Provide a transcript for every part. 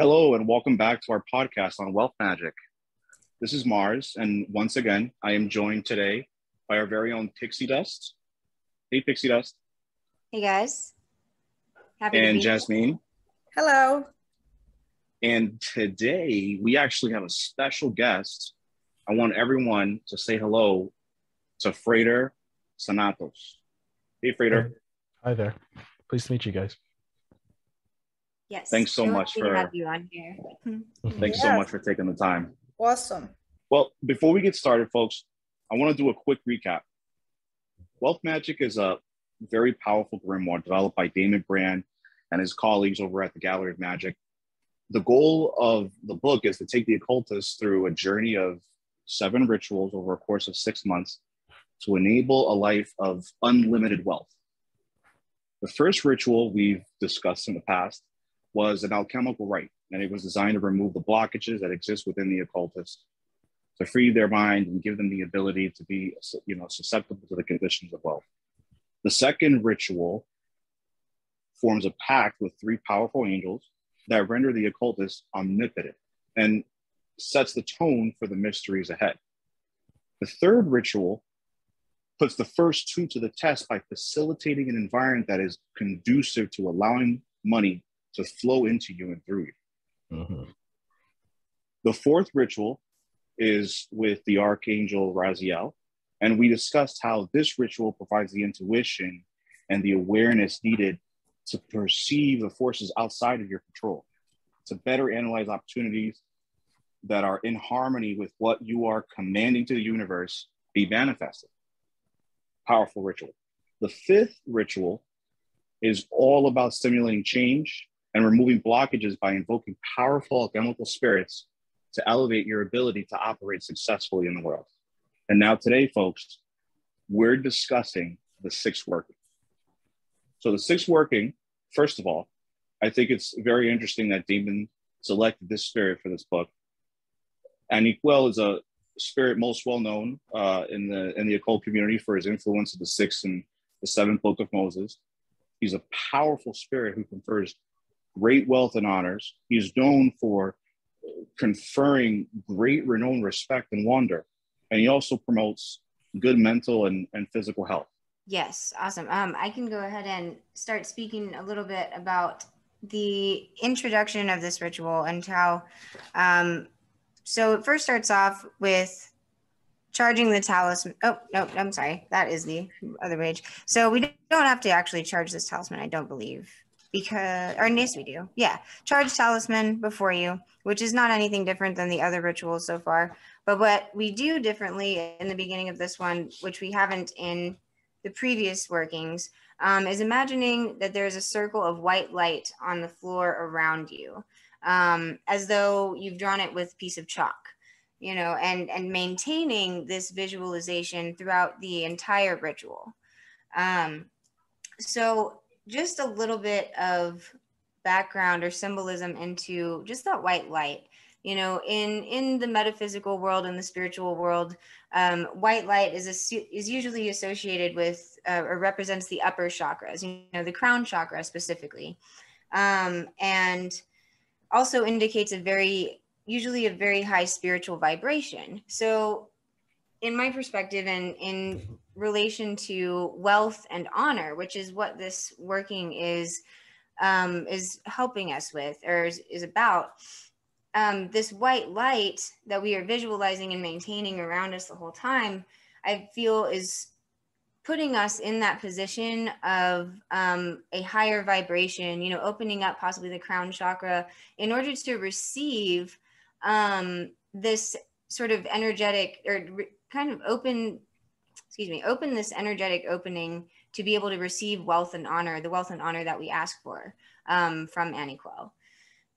Hello, and welcome back to our podcast on wealth magic. This is Mars, and once again, I am joined today by our very own Pixie Dust. Hey, Pixie Dust. Hey, guys. Happy and Jasmine. Hello. And today, we actually have a special guest. I want everyone to say hello to Frater Xanatos. Hey, Frater. Hi there. Pleased to meet you guys. Yes. Thanks so much for have you on here. Thanks yes. so much for taking the time. Awesome. Well, before we get started, folks, I want to do a quick recap. Wealth Magic is a very powerful grimoire developed by Damon Brand and his colleagues over at the Gallery of Magic. The goal of the book is to take the occultist through a journey of seven rituals over a course of six months to enable a life of unlimited wealth. The first ritual we've discussed in the past was an alchemical rite, and it was designed to remove the blockages that exist within the occultist, to free their mind and give them the ability to be, you know, susceptible to the conditions of wealth. The second ritual forms a pact with three powerful angels that render the occultist omnipotent and sets the tone for the mysteries ahead. The third ritual puts the first two to the test by facilitating an environment that is conducive to allowing money to flow into you and through you. Mm-hmm. The fourth ritual is with the archangel Raziel, and we discussed how this ritual provides the intuition and the awareness needed to perceive the forces outside of your control, to better analyze opportunities that are in harmony with what you are commanding to the universe be manifested. Powerful ritual. The fifth ritual is all about stimulating change and removing blockages by invoking powerful alchemical spirits to elevate your ability to operate successfully in the world. And now, today, folks, we're discussing the six working. So, the six working, first of all, I think it's very interesting that Damon selected this spirit for this book. Aniquel is a spirit most well known uh, in the in the occult community for his influence of the sixth and the seventh book of Moses. He's a powerful spirit who confers great wealth and honors. He's known for conferring great renown, respect, and wonder. And he also promotes good mental and, and physical health. Yes, awesome. Um, I can go ahead and start speaking a little bit about the introduction of this ritual and how. Um, so it first starts off with charging the talisman. Oh, no, I'm sorry. That is the other page. So we don't have to actually charge this talisman, I don't believe because or yes we do yeah. Charge talisman before you which is not anything different than the other rituals so far. But what we do differently in the beginning of this one which we haven't in the previous workings um, is imagining that there's a circle of white light on the floor around you um, as though you've drawn it with piece of chalk you know and and maintaining this visualization throughout the entire ritual. Um, so just a little bit of background or symbolism into just that white light. You know in in the metaphysical world and the spiritual world um, white light is a, is usually associated with uh, or represents the upper chakras you know the crown chakra specifically. Um, and also indicates a very usually a very high spiritual vibration. So in my perspective and in relation to wealth and honor, which is what this working is um, is helping us with or is, is about. Um, this white light that we are visualizing and maintaining around us the whole time, I feel is putting us in that position of um, a higher vibration, you know, opening up possibly the crown chakra in order to receive um, this sort of energetic or re- kind of open excuse me, open this energetic opening to be able to receive wealth and honor, the wealth and honor that we ask for um, from Aniquel.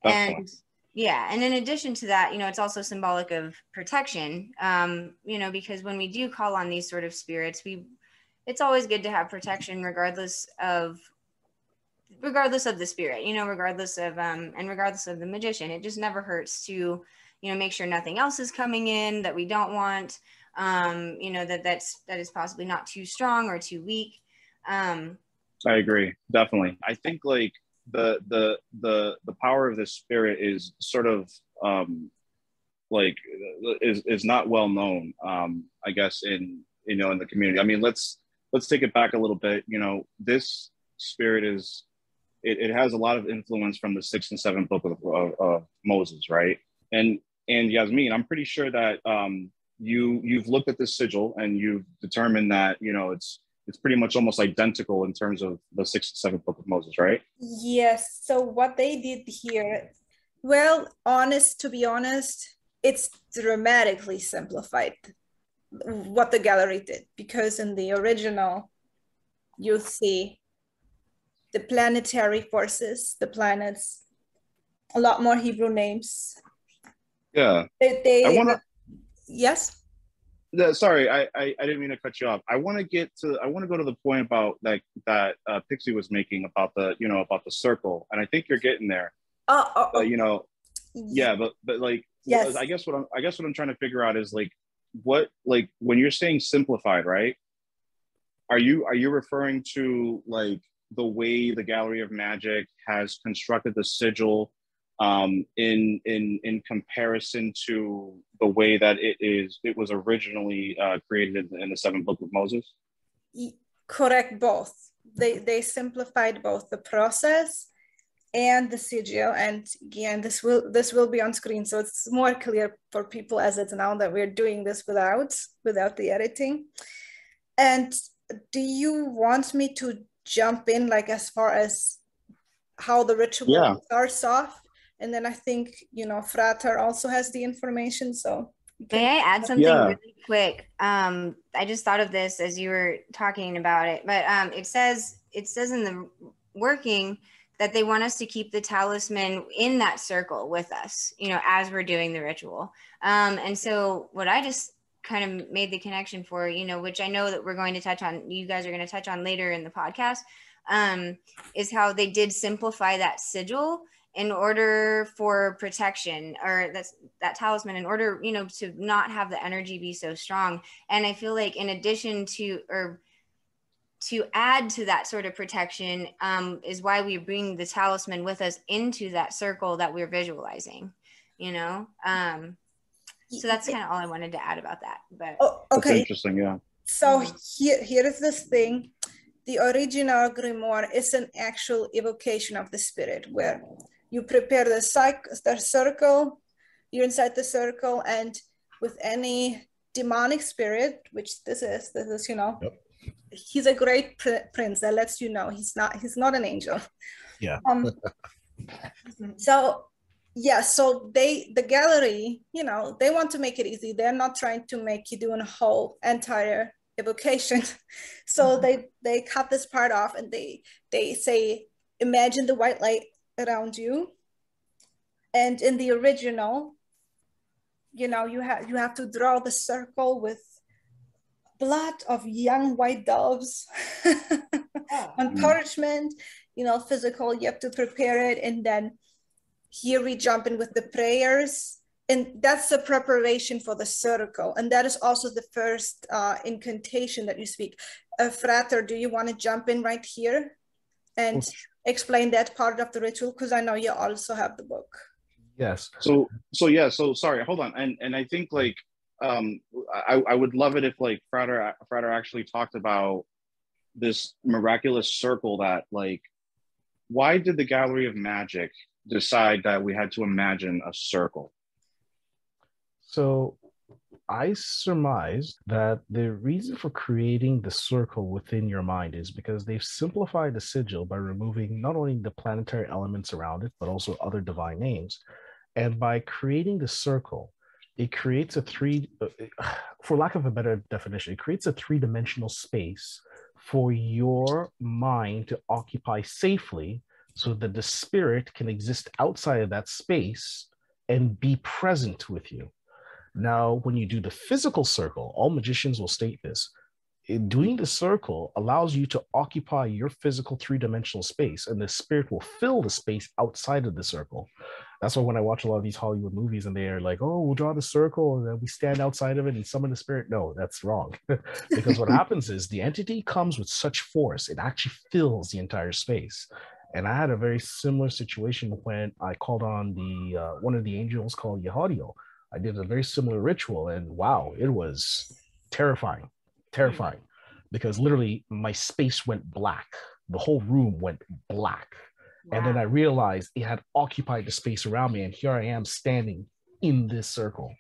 And yeah, and in addition to that, you know, it's also symbolic of protection, um, you know, because when we do call on these sort of spirits, we, it's always good to have protection regardless of regardless of the spirit you know regardless of um and regardless of the magician. It just never hurts to you know make sure nothing else is coming in that we don't want um, you know, that that's, that is possibly not too strong or too weak. Um, I agree. Definitely. I think like the the the the power of this spirit is sort of um, like is is not well known. Um, I guess in you know in the community. I mean, let's let's take it back a little bit. You know, this spirit is it, it has a lot of influence from the sixth and seventh book of, of, of Moses, right? And and Yasmin, I'm pretty sure that um, you you've looked at this sigil and you've determined that you know it's it's pretty much almost identical in terms of the sixth and seventh book of Moses, right? Yes. So what they did here, well, honest to be honest, it's dramatically simplified what the gallery did because in the original you see the planetary forces, the planets, a lot more Hebrew names. Yeah. They, they wanna yes. Sorry, I, I, I didn't mean to cut you off. I want to get to I want to go to the point about like that uh, Pixie was making about the you know about the circle, and I think you're getting there. Oh, oh, oh. Uh, you know, yeah, but but like Yes. I guess what I'm I guess what I'm trying to figure out is like what like when you're saying simplified, right? Are you are you referring to like the way the Gallery of Magic has constructed the sigil um, in in in comparison to the way that it is it was originally uh, created in, in the seventh book of Moses? Correct both they they simplified both the process and the sigil and again this will this will be on screen so it's more clear for people as it's now that we're doing this without without the editing and do you want me to jump in like as far as how the ritual Yeah. starts off and then i think you know frater also has the information so can- May I add something Yeah. really quick? Um, I just thought of this as you were talking about it, but um, it says it says in the working that they want us to keep the talisman in that circle with us, you know, as we're doing the ritual. Um, and so what I just kind of made the connection for, you know, which I know that we're going to touch on, you guys are going to touch on later in the podcast, um, is how they did simplify that sigil in order for protection or that's that talisman in order you know to not have the energy be so strong and i feel like in addition to or to add to that sort of protection um, is why we bring the talisman with us into that circle that we're visualizing you know um, so that's kind of all i wanted to add about that but oh, That's okay interesting. Yeah. So here, here is this thing. The original grimoire is an actual evocation of the spirit, where you prepare the, the circle, you're inside the circle, and with any demonic spirit, which this is, this is, you know, Yep. he's a great pr- prince that lets you know he's not, he's not an angel. Yeah. Um, so yeah so they the gallery you know they want to make it easy they're not trying to make you do a whole entire evocation so they they cut this part off and they they say imagine the white light around you. And in the original you know you have you have to draw the circle with blood of young white doves. On parchment you know physical you have to prepare it. And then here we jump in with the prayers. And that's the preparation for the circle. And that is also the first uh, incantation that you speak. Uh, frater do you want to jump in right here? And explain that part of the ritual because i know you also have the book Yes. So so yeah. So sorry. Hold on. And and I think like um I I would love it if like Frater Frater actually talked about this miraculous circle that like why did the Gallery of Magic decide that we had to imagine a circle? So I surmise that the reason for creating the circle within your mind is because they've simplified the sigil by removing not only the planetary elements around it, but also other divine names. And by creating the circle, it creates a three, uh, for lack of a better definition, it creates a three dimensional space for your mind to occupy safely so that the spirit can exist outside of that space and be present with you. Now, when you do the physical circle, all magicians will state this. Doing the circle allows you to occupy your physical three dimensional space, and the spirit will fill the space outside of the circle. That's why when I watch a lot of these Hollywood movies and they are like, oh, we'll draw the circle and then we stand outside of it and summon the spirit. No, that's wrong. because what happens is the entity comes with such force, it actually fills the entire space. And I had a very similar situation when I called on the uh, one of the angels called Yehodiel. I did a very similar ritual, and wow, it was terrifying, terrifying, because literally my space went black. The whole room went black. Wow. And then I realized it had occupied the space around me, and here I am standing in this circle.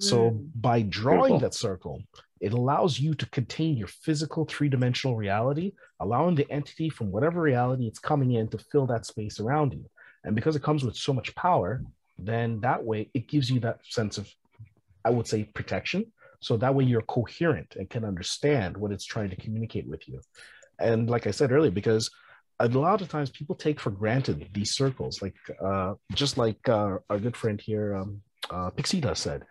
So mm. by drawing Beautiful. that circle, it allows you to contain your physical three dimensional reality, allowing the entity from whatever reality it's coming in to fill that space around you. And because it comes with so much power, then that way it gives you that sense of, I would say, protection. So that way you're coherent and can understand what it's trying to communicate with you. And like I said earlier, because a lot of times people take for granted these circles, like uh, just like uh, our good friend here, um, uh, Pixita said,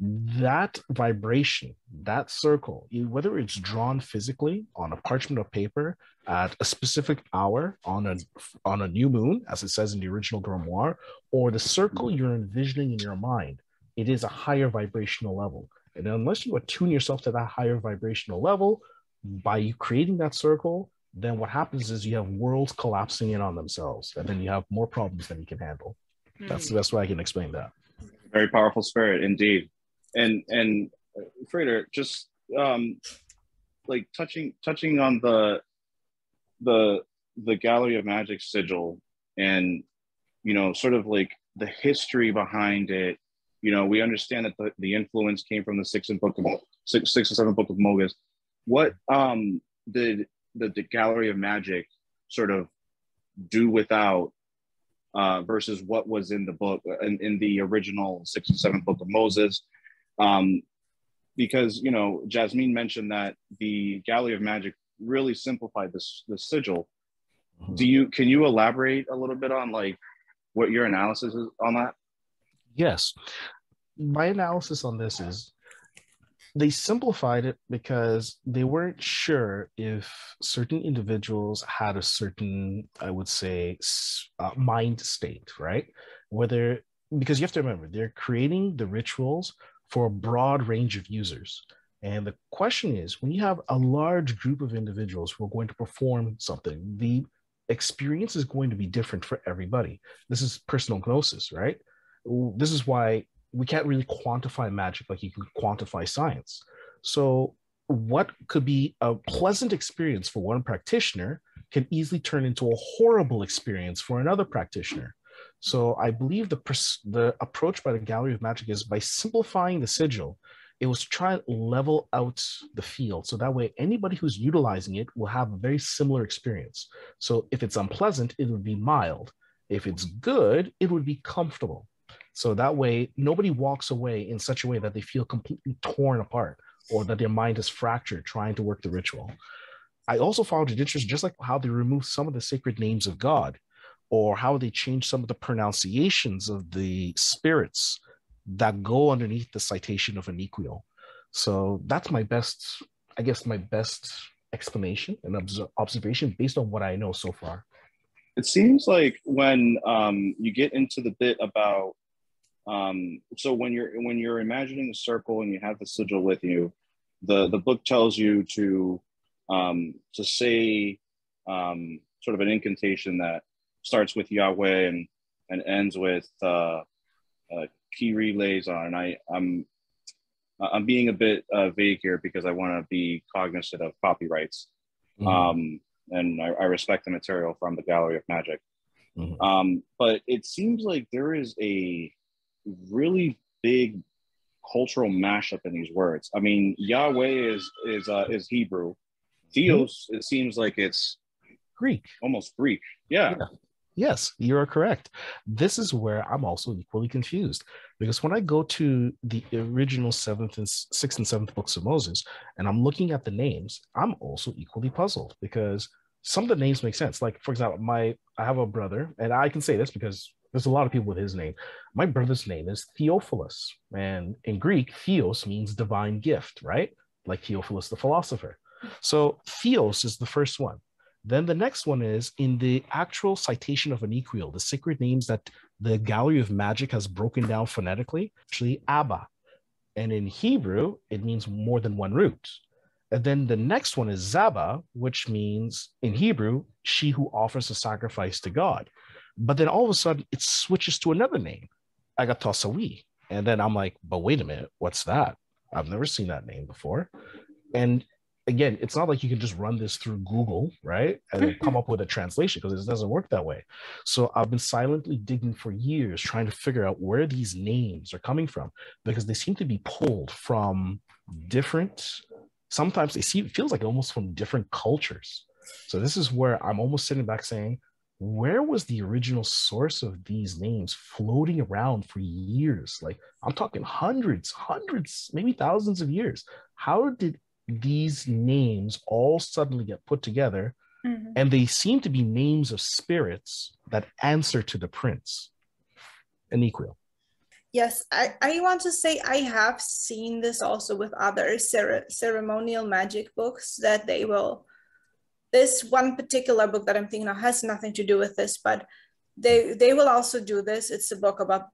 that vibration, that circle, whether it's drawn physically on a parchment of paper at a specific hour on a on a new moon, as it says in the original grimoire, or the circle you're envisioning in your mind, it is a higher vibrational level. And unless you attune yourself to that higher vibrational level by you creating that circle, then what happens is you have worlds collapsing in on themselves, and then you have more problems than you can handle. That's hmm. the best way I can explain that. Very powerful spirit, indeed and and uh, Frater, just um, like touching touching on the the the Gallery of Magic sigil and you know sort of like the history behind it. You know, we understand that the, the influence came from the sixth and book of six, six and seven book of Mogis. What um did the, the Gallery of Magic sort of do without uh, versus what was in the book in, in the original six and seven book of Moses um, because you know Jasmine mentioned that the Gallery of Magic really simplified this the sigil. Mm-hmm. Do you can you elaborate a little bit on like what your analysis is on that? Yes, my analysis on this is they simplified it because they weren't sure if certain individuals had a certain, I would say, uh, mind state, right? Whether because you have to remember they're creating the rituals for a broad range of users. And the question is when you have a large group of individuals who are going to perform something, the experience is going to be different for everybody. This is personal gnosis, right? This is why we can't really quantify magic like you can quantify science. So, what could be a pleasant experience for one practitioner can easily turn into a horrible experience for another practitioner. So I believe the pers- the approach by the Gallery of Magic is by simplifying the sigil, it was to try to level out the field so that way anybody who's utilizing it will have a very similar experience. So if it's unpleasant, it would be mild. If it's good, it would be comfortable. So that way nobody walks away in such a way that they feel completely torn apart or that their mind is fractured trying to work the ritual. I also found it interesting, just like how they removed some of the sacred names of God or how they change some of the pronunciations of the spirits that go underneath the citation of Aniquial. So that's my best, I guess, my best explanation and obs- observation based on what I know so far. It seems like when um, you get into the bit about, um, so when you're when you're imagining a circle and you have the sigil with you, the the book tells you to um, to say um, sort of an incantation that starts with Yahweh and and ends with uh, uh, Kyrie eleison. I I'm I'm being a bit uh, vague here because I want to be cognizant of copyrights, mm-hmm. um, and I, I, respect the material from the Gallery of Magic. Mm-hmm. Um, but it seems like there is a really big cultural mashup in these words. I mean, Yahweh is is uh, is Hebrew. Theos, mm-hmm. it seems like it's Greek, almost Greek. Yeah. yeah. Yes, you are correct. This is where I'm also equally confused because when I go to the original seventh and sixth and seventh books of Moses and I'm looking at the names, I'm also equally puzzled because some of the names make sense. Like, for example, my I have a brother, and I can say this because there's a lot of people with his name. My brother's name is Theophilus, and in Greek, Theos means divine gift, right? Like Theophilus the philosopher. So Theos is the first one. Then the next one is in the actual citation of an Aniquial, the sacred names that the Gallery of Magic has broken down phonetically, actually Abba. And in Hebrew, it means more than one root. And then the next one is Zaba, which means in Hebrew, she who offers a sacrifice to God. But then all of a sudden it switches to another name, Agatosawi. And then I'm like, but wait a minute, what's that? I've never seen that name before. And again, it's not like you can just run this through Google, right? And come mm-hmm. up with a translation because it doesn't work that way. So I've been silently digging for years trying to figure out where these names are coming from because they seem to be pulled from different, sometimes they see it feels like almost from different cultures. So this is where I'm almost sitting back saying, where was the original source of these names floating around for years? Like I'm talking hundreds, hundreds, maybe thousands of years. How did these names all suddenly get put together mm-hmm. and they seem to be names of spirits that answer to the prince Eniquiel. Yes, I, I want to say I have seen this also with other cer- ceremonial magic books that they will. This one particular book that I'm thinking of has nothing to do with this, but they they will also do this. It's a book about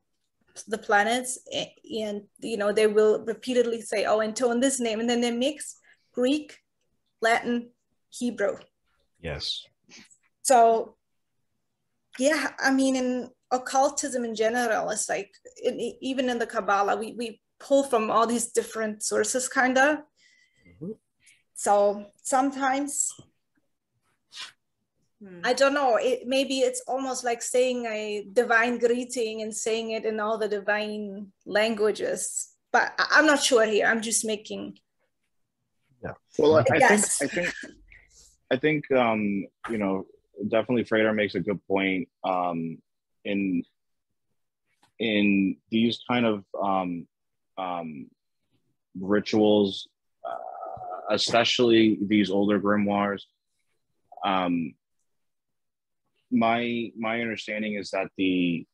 the planets, and you know they will repeatedly say, "Oh, intone this name," and then they mix Greek, Latin, Hebrew. Yes. So, yeah, I mean, in occultism in general, it's like in, even in the Kabbalah, we, we pull from all these different sources, kind of. Mm-hmm. So sometimes, hmm. I don't know, it, maybe it's almost like saying a divine greeting and saying it in all the divine languages. But I'm not sure here. I'm just making yeah. Well, I, yes. think I think I think um, you know definitely Frater makes a good point um, in in these kind of um, um, rituals, uh, especially these older grimoires. Um, my my understanding is that the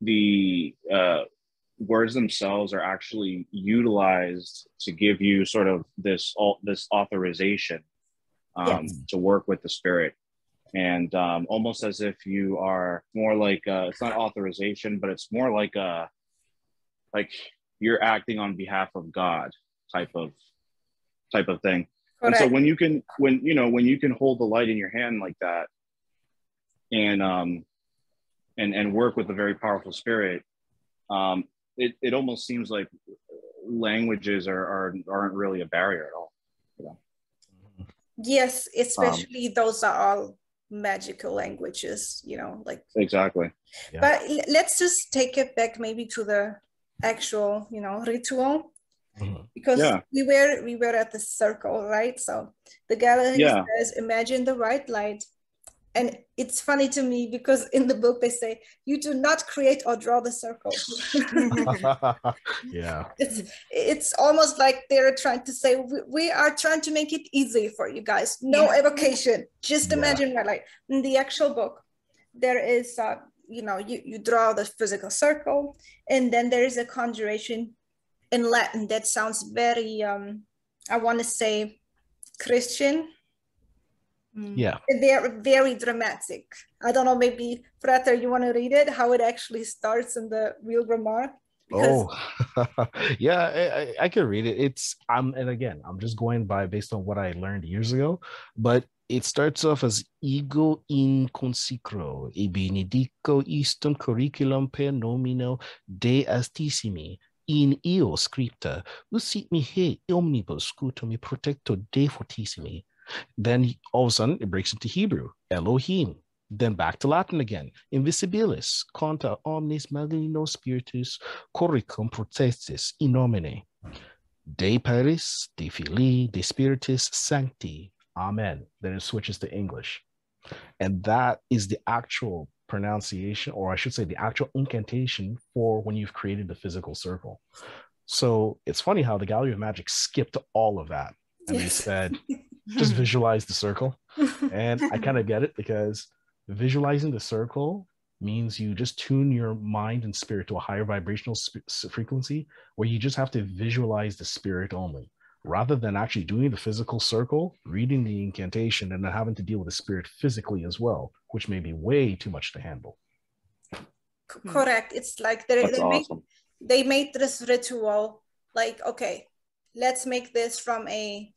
the uh, words themselves are actually utilized to give you sort of this all this authorization um, yes. to work with the spirit and um, almost as if you are more like uh, it's not authorization but it's more like a like you're acting on behalf of god type of type of thing Correct. and so when you can when you know when you can hold the light in your hand like that and um and and work with a very powerful spirit um it, it almost seems like languages are, are aren't really a barrier at all you know? yes especially um, those are all magical languages you know like exactly yeah. but let's just take it back maybe to the actual you know ritual mm-hmm. because yeah. we were we were at the circle right so the gallery yeah. says imagine the right light and it's funny to me because in the book they say you do not create or draw the circle. Yeah. It's it's almost like they're trying to say we, we are trying to make it easy for you guys. No yeah. evocation. Just imagine yeah. like in the actual book there is uh, you know you, you draw the physical circle and then there is a conjuration in latin that sounds very um i want to say christian Mm. Yeah. They're very dramatic. I don't know, maybe Frater, you want to read it, how it actually starts in the real grimoire? Because... Oh, yeah, I, I, can read it. It's I'm and again, I'm just going by based on what I learned years ago, but it starts off as ego in consecro e benedico istum curriculum per nomino de astissimi in io scripta usit mi he omnibus scutum protecto de fortissimi then all of a sudden it breaks into Hebrew, Elohim. Then back to Latin again, invisibilis, contra omnis maligno spiritus, corricum protestis in nomine. De Paris, De Filii, De Spiritus Sancti. Amen. Then it switches to English. And that is the actual pronunciation, or I should say, the actual incantation for when you've created the physical circle. So it's funny how the Gallery of Magic skipped all of that. And they said, just visualize the circle. And I kind of get it because visualizing the circle means you just tune your mind and spirit to a higher vibrational sp- frequency where you just have to visualize the spirit only rather than actually doing the physical circle, reading the incantation, and then having to deal with the spirit physically as well, which may be way too much to handle. Hmm. Correct. It's like they, they, awesome. made, they made this ritual like, okay, let's make this from a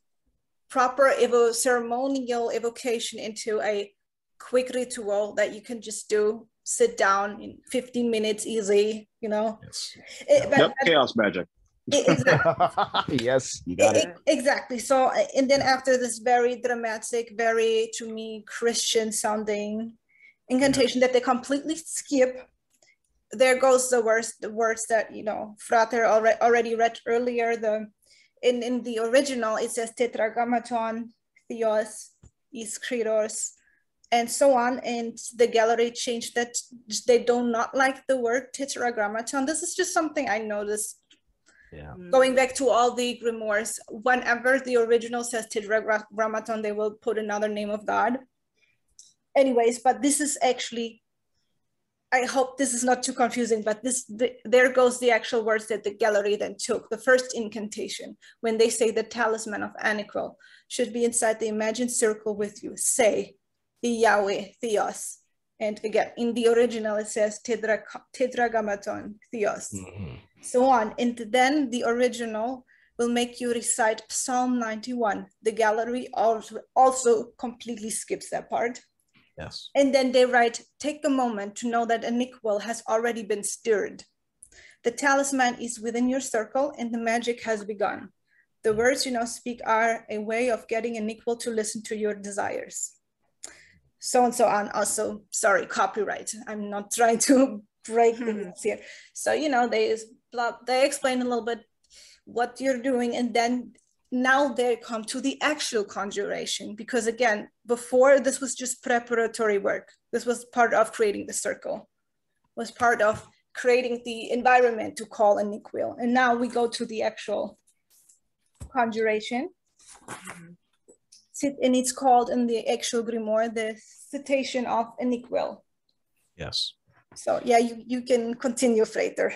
proper evo ceremonial evocation into a quick ritual that you can just do sit down in 15 minutes easy you know Yes. It- but- Yep, chaos magic. it- exactly. yes, you got it. E- Exactly. So, uh, and then after this very dramatic, very to me Christian sounding incantation that they completely skip, there goes the words, the words that you know Frater already already read earlier. The in in the original it says Tetragrammaton, Theos, Iskritos, and so on. And the gallery changed that. They do not like the word Tetragrammaton. This is just something I noticed Yeah. Mm. going back to all the grimoires, whenever the original says Tetragrammaton, they will put another name of God. Anyways, but this is actually, I hope this is not too confusing, but this the, there goes the actual words that the gallery then took. The first incantation, when they say the talisman of Aniquil should be inside the imagined circle with you, say the Yahweh, Theos. And again, in the original, it says Tetra, Tetragrammaton, Theos Mhm. so on. And then the original will make you recite Psalm 91. The gallery also, also completely skips that part. Yes. And then they write, take a moment to know that Aniquel has already been stirred. The talisman is within your circle and the magic has begun. The words you now speak are a way of getting Aniquel to listen to your desires. So and so on. Also, sorry, copyright. I'm not trying to break the hmm. rules here. So, you know, they, blah, they explain a little bit what you're doing and then now they come to the actual conjuration because again before this was just preparatory work. This was part of creating the circle was part of creating the environment to call Aniquel and now we go to the actual conjuration. Sit- and it's called in the actual grimoire the citation of Aniquel Yes. so yeah you, you can continue Frater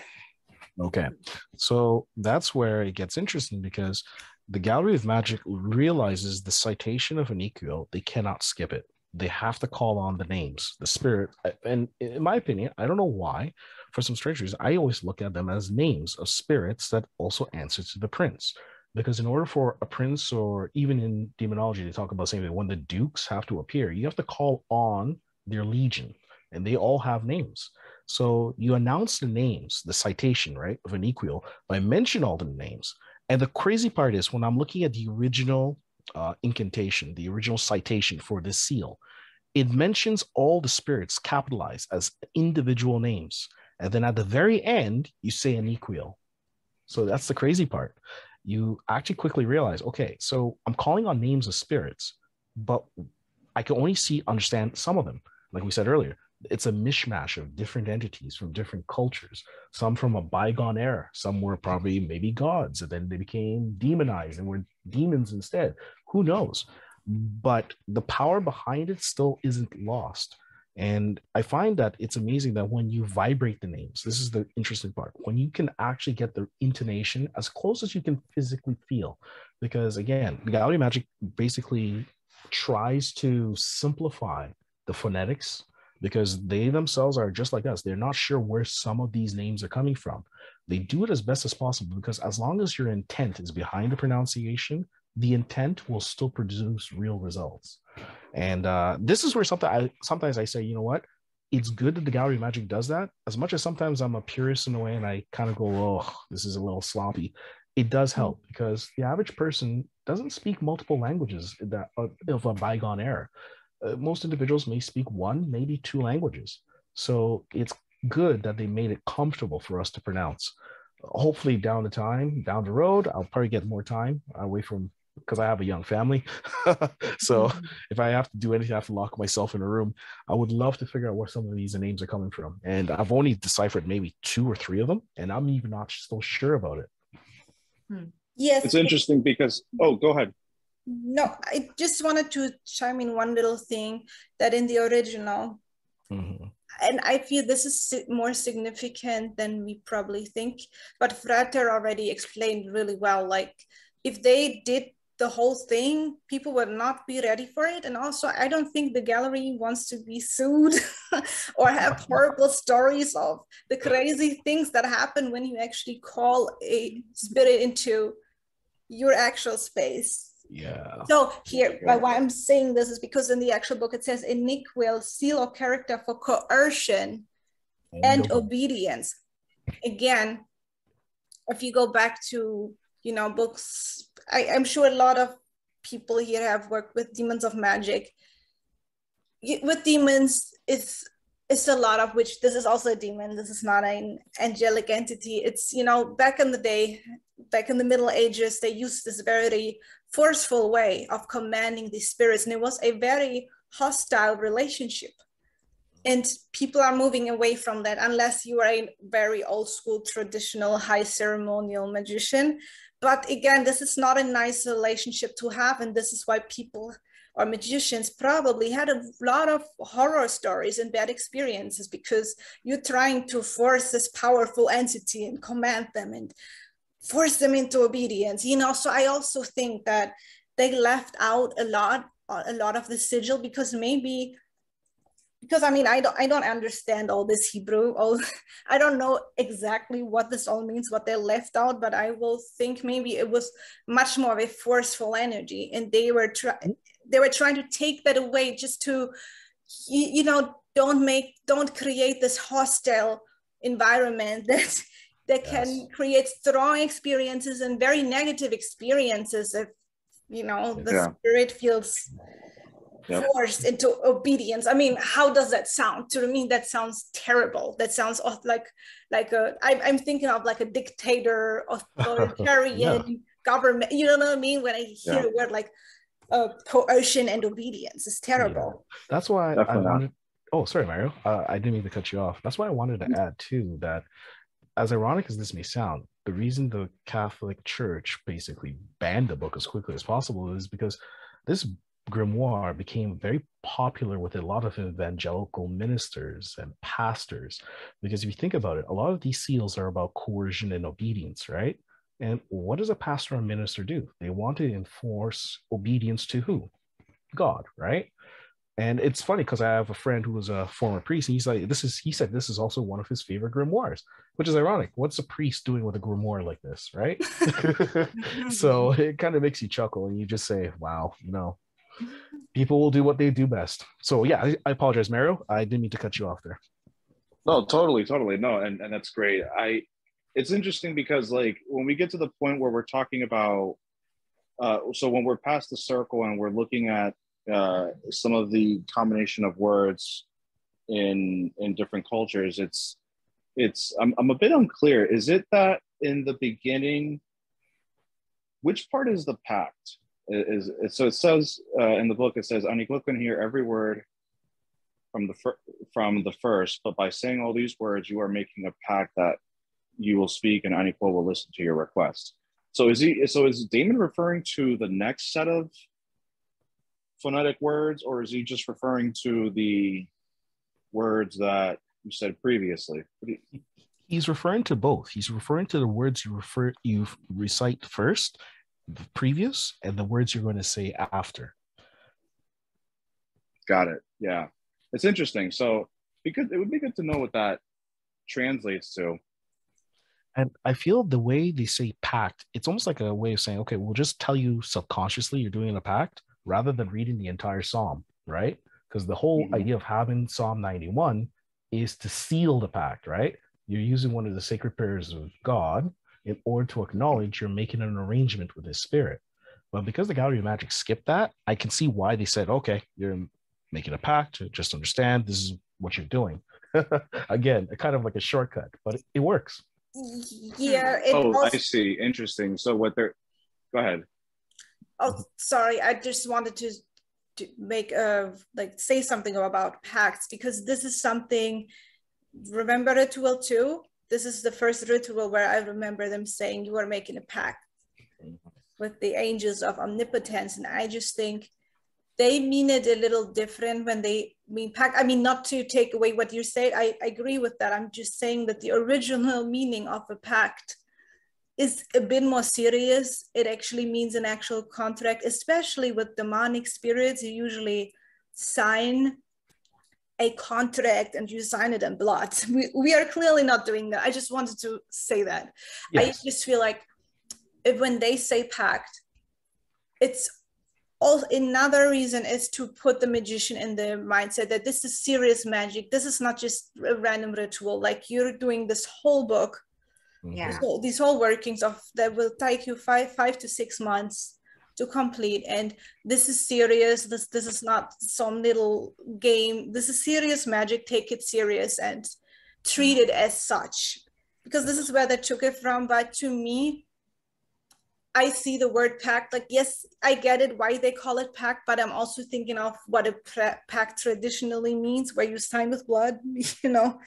Okay. So that's where it gets interesting because the Gallery of Magic realizes the citation of Aniquel, they cannot skip it. They have to call on the names, the spirit. And in my opinion, I don't know why, for some strange reason, I always look at them as names of spirits that also answer to the prince. Because in order for a prince, or even in demonology, they talk about saying when the dukes have to appear, you have to call on their legion, and they all have names. So you announce the names, the citation, right, of Aniquel by mention all the names. And the crazy part is when I'm looking at the original uh, incantation, the original citation for this seal, it mentions all the spirits capitalized as individual names. And then at the very end, you say Aniquel. So that's the crazy part. You actually quickly realize, okay, so I'm calling on names of spirits, but I can only see, understand some of them. Like we said earlier, it's a mishmash of different entities from different cultures. Some from a bygone era some were probably maybe gods and then they became demonized and were demons instead. Who knows? But the power behind it still isn't lost. And i find that it's amazing that when you vibrate the names this is the interesting part when you can actually get the intonation as close as you can physically feel. Because again gallery magic basically tries to simplify the phonetics because they themselves are just like us. They're not sure where some of these names are coming from. They do it as best as possible because as long as your intent is behind the pronunciation, the intent will still produce real results. And uh, this is where something I sometimes I say, you know what? It's good that the gallery magic does that. As much as sometimes I'm a purist in a way and I kind of go, oh, this is a little sloppy. It does help because the average person doesn't speak multiple languages that of a bygone era uh, most individuals may speak one, maybe two languages. So it's good that they made it comfortable for us to pronounce. Hopefully, down the time, down the road, I'll probably get more time away from because I have a young family. so if I have to do anything, I have to lock myself in a room. I would love to figure out where some of these names are coming from. And I've only deciphered maybe two or three of them, and I'm even not so sure about it. yes It's interesting because, oh, go ahead. No, I just wanted to chime in one little thing that in the original, Mhm. and I feel this is more significant than we probably think, but Frater already explained really well. Like, if they did the whole thing, people would not be ready for it. And also, I don't think the gallery wants to be sued or have horrible stories of the crazy things that happen when you actually call a spirit into your actual space. Yeah. So here, yeah. why I'm saying this is because in the actual book it says iniq will seal a character for coercion oh, and obedience. Again, if you go back to you know books, I, I'm sure a lot of people here have worked with demons of magic. With demons, it's it's a lot of which this is also a demon. This is not an angelic entity. It's you know back in the day, back in the Middle Ages, they used this very forceful way of commanding these spirits, and it was a very hostile relationship. And people are moving away from that unless you are a very old school traditional high ceremonial magician. But again this is not a nice relationship to have and this is why people or magicians probably had a lot of horror stories and bad experiences because you're trying to force this powerful entity and command them and force them into obedience you know so i also think that they left out a lot a lot of the sigil because maybe because I mean I don't I don't understand all this Hebrew. All I don't know exactly what this all means, what they left out, but I will think maybe it was much more of a forceful energy, and they were trying they were trying to take that away just to you, you know don't make don't create this hostile environment that that yes. can create strong experiences and very negative experiences if you know the yeah. spirit feels yep. forced into obedience. I mean, how does that sound? To me, that sounds terrible. That sounds like like a. I, I'm thinking of like a dictator, authoritarian yeah. government. You know what I mean? When I hear yeah. the word like uh, coercion and obedience, it's terrible. Yeah. That's why Definitely I wanted. Oh, sorry, Mario. Uh, I didn't mean to cut you off. That's why I wanted to mm-hmm. add too that, as ironic as this may sound, the reason the Catholic Church basically banned the book as quickly as possible is because this grimoire became very popular with a lot of evangelical ministers and pastors. Because if you think about it a lot of these seals are about coercion and obedience right? And what does a pastor or minister do? They want to enforce obedience to who? God right and it's funny because i have a friend who was a former priest and he's like this is he said this is also one of his favorite grimoires which is ironic what's a priest doing with a grimoire like this right so it kind of makes you chuckle and you just say wow you know people will do what they do best. So yeah, I, I, apologize, Mario. I didn't mean to cut you off there. No, totally, totally. No, and, and that's great. I it's interesting because like when we get to the point where we're talking about uh, so when we're past the circle and we're looking at uh, some of the combination of words in in different cultures, it's it's I'm, I'm a bit unclear. Is it that in the beginning, which part is the pact? is, is so it says uh, in the book it says Aniqua can hear every word from the fir- from the first, but by saying all these words, you are making a pact that you will speak and Aniqua will listen to your request. So is he? So is Damon referring to the next set of phonetic words, or is he just referring to the words that you said previously? He's referring to both. He's referring to the words you refer you recite first, the previous and the words you're going to say after. Got it. Yeah. It's interesting. So because it would be good to know what that translates to. And I feel the way they say pact, it's almost like a way of saying, okay, we'll just tell you subconsciously you're doing a pact rather than reading the entire psalm, right? Because the whole mm-hmm. idea of having Psalm 91 is to seal the pact, right? You're using one of the sacred prayers of God in order to acknowledge you're making an arrangement with his spirit. But because the Gallery of Magic skipped that, I can see why they said, okay, you're making a pact, just understand this is what you're doing. Again, kind of like a shortcut, but it, it works. Yeah. It oh, also- I see. Interesting. So what they're, go ahead. Oh, sorry. I just wanted to to make a like say something about pacts because this is something remember ritual two this is the first ritual where I remember them saying you are making a pact with the angels of omnipotence. And I just think they mean it a little different when they mean pact. I mean, not to take away what you say, I, I agree with that. I'm just saying that the original meaning of a pact is a bit more serious. It actually means an actual contract, especially with demonic spirits. You usually sign a contract and you sign it in blood. We, we are clearly not doing that. I just wanted to say that. Yes. I just feel like if when they say pact, it's all another reason is to put the magician in the mindset that this is serious magic. This is not just a random ritual. Like you're doing this whole book, Yeah. so these whole workings of that will take you five five to six months to complete. And this is serious. This this is not some little game. This is serious magic. Take it serious and treat it as such. Because this is where they took it from. But to me, I see the word pact. Like, yes, I get it why they call it pact, but I'm also thinking of what a pact traditionally means, where you sign with blood, you know,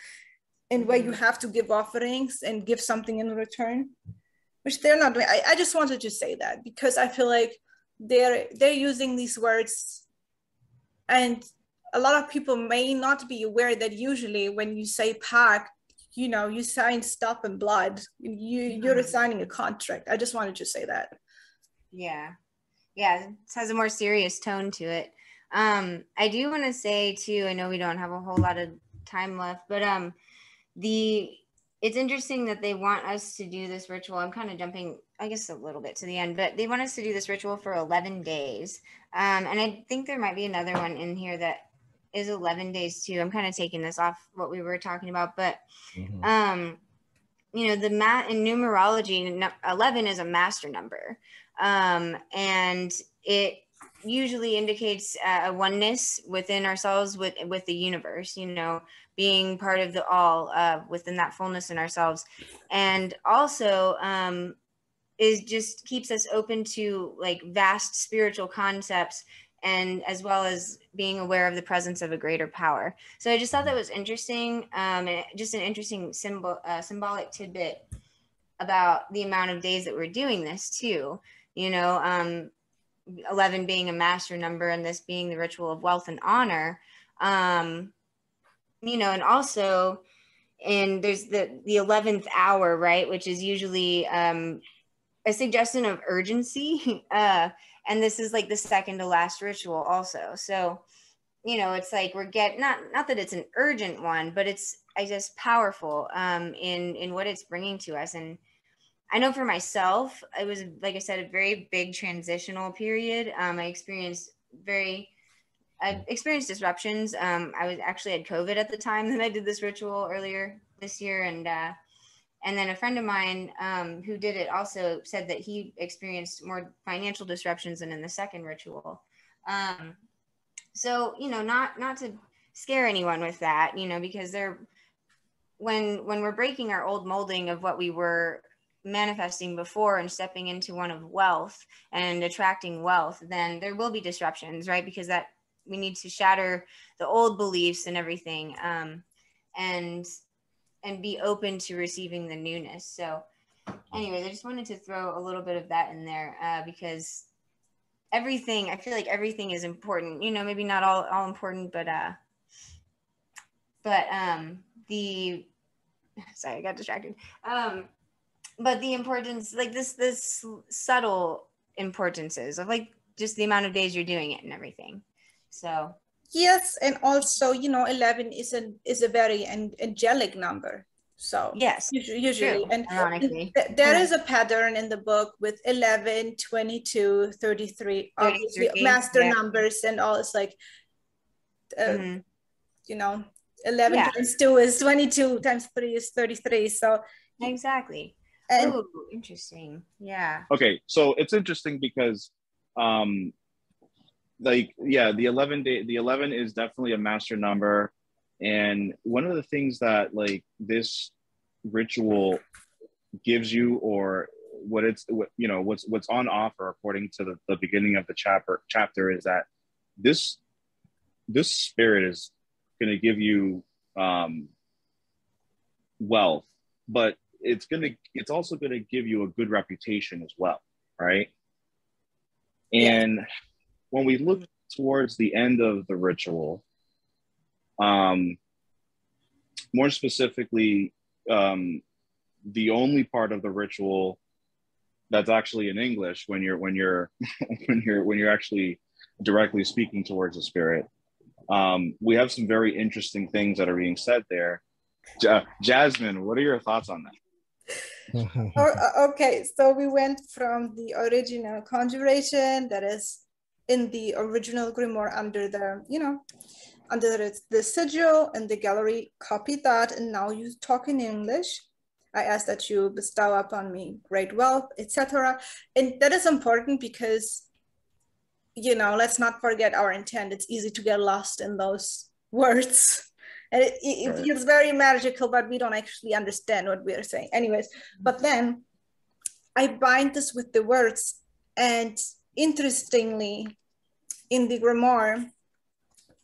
and where you have to give offerings and give something in return, which they're not doing. I, I just wanted to say that because I feel like they're they're using these words, and a lot of people may not be aware that usually when you say pact, you know you sign stuff in blood you you're Mhm. signing a contract i just wanted to say that Yeah. Yeah. It has a more serious tone to it. Um, I do want to say too, I know we don't have a whole lot of time left, but um the it's interesting that they want us to do this ritual. I'm kind of jumping, I guess, a little bit to the end, but they want us to do this ritual for 11 days. Um, and I think there might be another one in here that is 11 days too. I'm kind of taking this off what we were talking about, but Mhm. um you know the mat in numerology 11 is a master number um and it usually indicates uh, a oneness within ourselves with with the universe you know being part of the all uh within that fullness in ourselves and also um is just keeps us open to like vast spiritual concepts and as well as being aware of the presence of a greater power so I just thought that was interesting, um, just an interesting symbol, uh, symbolic tidbit about the amount of days that we're doing this too. You know, um, eleven being a master number, and this being the ritual of wealth and honor. Um, you know, and also, and there's the the eleventh hour, right, which is usually um, a suggestion of urgency. Uh, and this is like the second to last ritual, also. So you know it's like we're get not not that it's an urgent one but it's i guess powerful um in in what it's bringing to us and i know for myself it was like i said a very big transitional period. Um i experienced very i experienced disruptions. Um i was actually had covid at the time that i did this ritual earlier this year and uh and then a friend of mine um, who did it also said that he experienced more financial disruptions than in the second ritual. Um, so you know not not to scare anyone with that you know because they're when when we're breaking our old molding of what we were manifesting before and stepping into one of wealth and attracting wealth then there will be disruptions right? Because that we need to shatter the old beliefs and everything um, and and be open to receiving the newness. So anyways i just wanted to throw a little bit of that in there uh, because everything i feel like everything is important. You know maybe not all all important but uh but um the sorry i got distracted. Um but the importance like this this subtle importances of like just the amount of days you're doing it and everything so yes and also you know 11 is a is a very an angelic number so yes usually, and ironically th- there Yeah. is a pattern in the book with 11 22 33 obviously 33, master yeah. numbers and all it's like uh, Mhm. you know 11 Yeah. times 2 is 22 times 3 is 33 so exactly and oh interesting. Yeah. Okay, so it's interesting because, um, like, yeah, the eleven day, the eleven is definitely a master number, and one of the things that like this ritual gives you, or what it's, what you know, what's what's on offer according to the, the beginning of the chapter chapter is that this this spirit is going to give you um, wealth, but it's going to it's also going to give you a good reputation as well right? And when we look towards the end of the ritual um more specifically um the only part of the ritual that's actually in english when you're when you're when you're when you're actually directly speaking towards the spirit um we have some very interesting things that are being said there. Ja- jasmine what are your thoughts on that Mm-hmm. or, uh, okay, so we went from the original conjuration that is in the original grimoire under the, you know, under the, the sigil and the gallery copied that and now you talk in English. I ask that you bestow upon me great wealth, etc. And that is important because, you know, let's not forget our intent. It's easy to get lost in those words. And it, it, right. feels very magical, but we don't actually understand what we are saying. Anyways, but then I bind this with the words. And interestingly, in the Grimoire,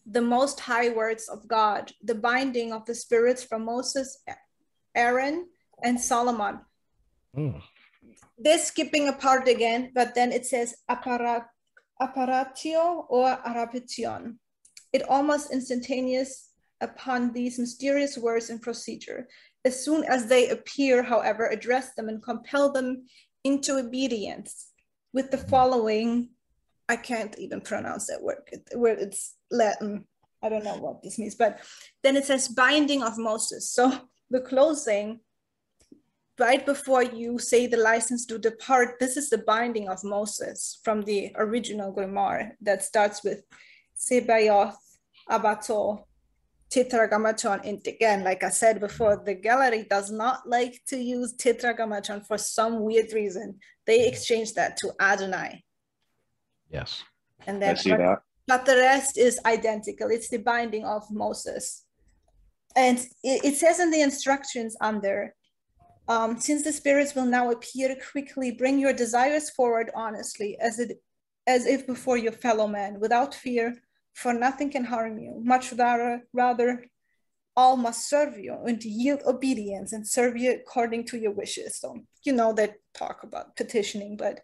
the most high words of God, the binding of the spirits from Moses, Aaron, and Solomon. Mm. They're skipping a part again, but then it says apparat, apparatio or arapation. It almost instantaneous upon these mysterious words and procedure. As soon as they appear, however, address them and compel them into obedience with the following I can't even pronounce that word. Where it's Latin. I don't know what this means, but then it says binding of Moses. So the closing, right before you say the license to depart, this is the binding of Moses from the original Grimoire that starts with Sebayoth, Abato, Tetragrammaton. And again, like I said before, the gallery does not like to use Tetragrammaton for some weird reason. They exchange that to Adonai. Yes. And then I see but, that. But the rest is identical. It's the binding of Moses. And it, it says in the instructions under, um, since the spirits will now appear quickly, bring your desires forward honestly, as it as if before your fellow man, without fear, for nothing can harm you. Much rather, rather all must serve you and yield obedience and serve you according to your wishes. So you know that talk about petitioning, but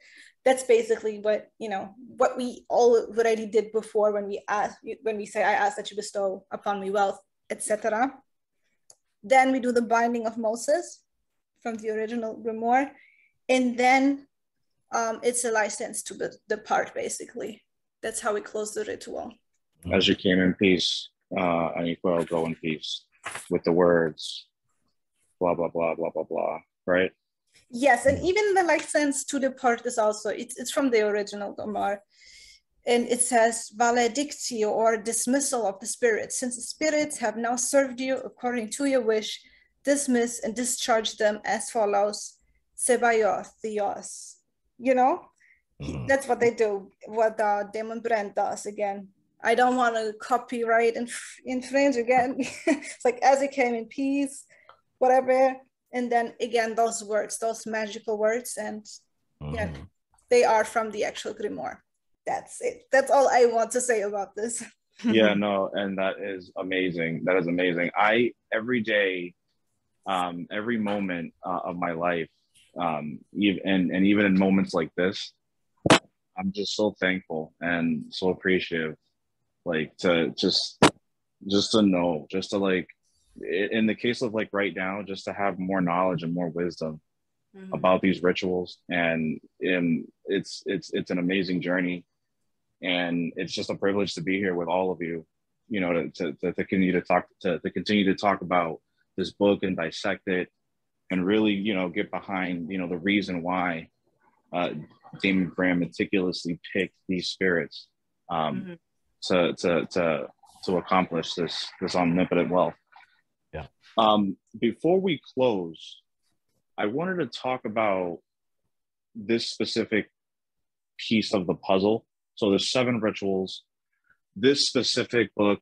that's basically what you know what we all already did before when we ask when we say i ask that you bestow upon me wealth etc then we do the binding of moses from the original grimoire and then um, it's a license to depart basically that's how we close the ritual as you came in peace uh, and you will go in peace with the words blah blah blah blah blah blah right Yes, and even the license to depart is also it's it's from the original Grimoire. And it says valedictio or dismissal of the spirits. Since the spirits have now served you according to your wish, dismiss and discharge them as follows. Sebayoth, Theos. You know? Mm-hmm. That's what they do, what uh, Damon Brand does again. I don't want to copyright and infringe again. it's like as it came in peace, whatever. And then again those words those magical words and mm-hmm. yeah they are from the actual grimoire. That's it. That's all i want to say about this. Yeah no and that is amazing. That is amazing. I every day um every moment uh, of my life um even and, and even in moments like this i'm just so thankful and so appreciative like to just just to know just to like in the case of like right now, just to have more knowledge and more wisdom mm-hmm. about these rituals, and and it's it's it's an amazing journey, and it's just a privilege to be here with all of you, you know, to to, to continue to talk to, to continue to talk about this book and dissect it, and really you know get behind you know the reason why uh, Damon Brand meticulously picked these spirits um, mm-hmm. To to to to accomplish this this omnipotent wealth. Yeah. Um, before we close, I wanted to talk about this specific piece of the puzzle. So there's seven rituals. This specific book